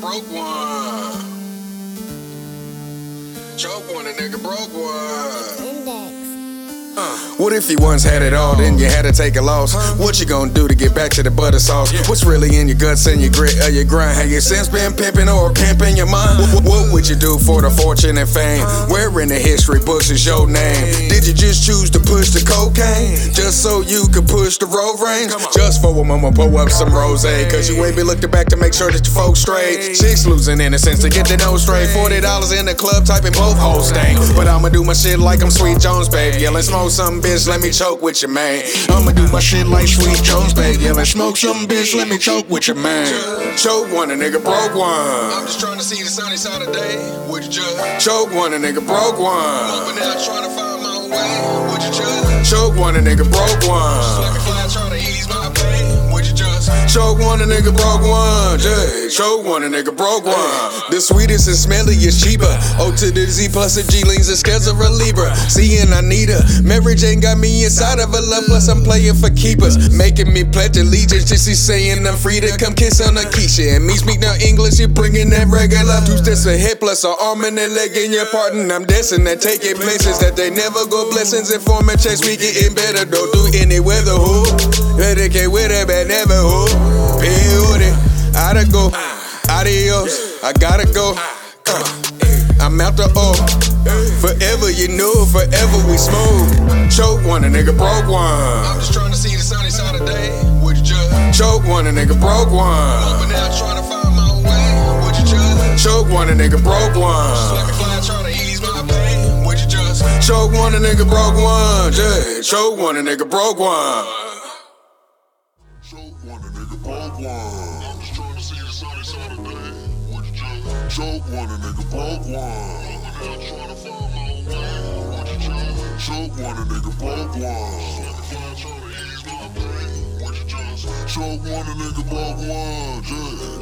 broke one. Choke one, a nigga broke one. What if you once had it all, then you had to take a loss? What you gonna do to get back to the butter sauce? What's really in your guts and your grit or your grind? Have your since been pimping or pimping your mind? What, what would you do for the fortune and fame? Where in the history books is your name? Did you just choose to push the cocaine? Just so you could push the road range? Just for a moment, pour up some rose, cause you ain't be looking back to make sure that your folks straight. Chicks losing innocence to get the nose straight. $40 in the club, typing both hoes stank. But I'ma do my shit like I'm Sweet Jones, babe. Yelling smoke some bitch, let me choke with your man. I'ma do my shit like Sweet Jones, babe. Yelling smoke some bitch, let me choke with your man. Choke one, a nigga broke one. I'm just trying to see the sunny side of day. Would you judge? Choke one, a nigga broke one. But now trying to find my way. Would you judge? Choke one, a nigga broke one. Choke one, a nigga broke one? Just choke one, a nigga broke one. The sweetest and smelliest cheaper. O to the Z plus a G leans a schedule a Libra. Seeing I need her. Mary Jane got me inside of a love, plus I'm playing for keepers. Making me pledge allegiance, just she saying I'm free to come kiss on a Keisha. And me speak no English, you bringing that regular. Two steps ahead, plus an arm and a leg in your pardon. I'm dancing and taking places that they never go. Blessings and form and checks, we getting better. Don't do any weather, who? Dedicate with it, but never who. Beauty, gotta go. Adios, I gotta go. Uh, I'm out the O. Forever, you know, forever we smooth. Choke one, a nigga broke one. I'm just trying to see the sunny side of day. Would you judge? Choke one, a nigga broke one. But now trying to find my way. Would you judge? Choke one, a nigga broke one. Just let me fly, trying to ease my pain. Would you just choke one, a nigga broke one? Just choke one, a nigga broke one. Choke one, a nigga broke one. I'm just trying to see the sunny side of day. Would you judge? Choke one, a nigga broke one. I'm now trying to find my way. Would you judge? Choke one, a nigga broke one. Choke one, a nigga broke one. Yeah.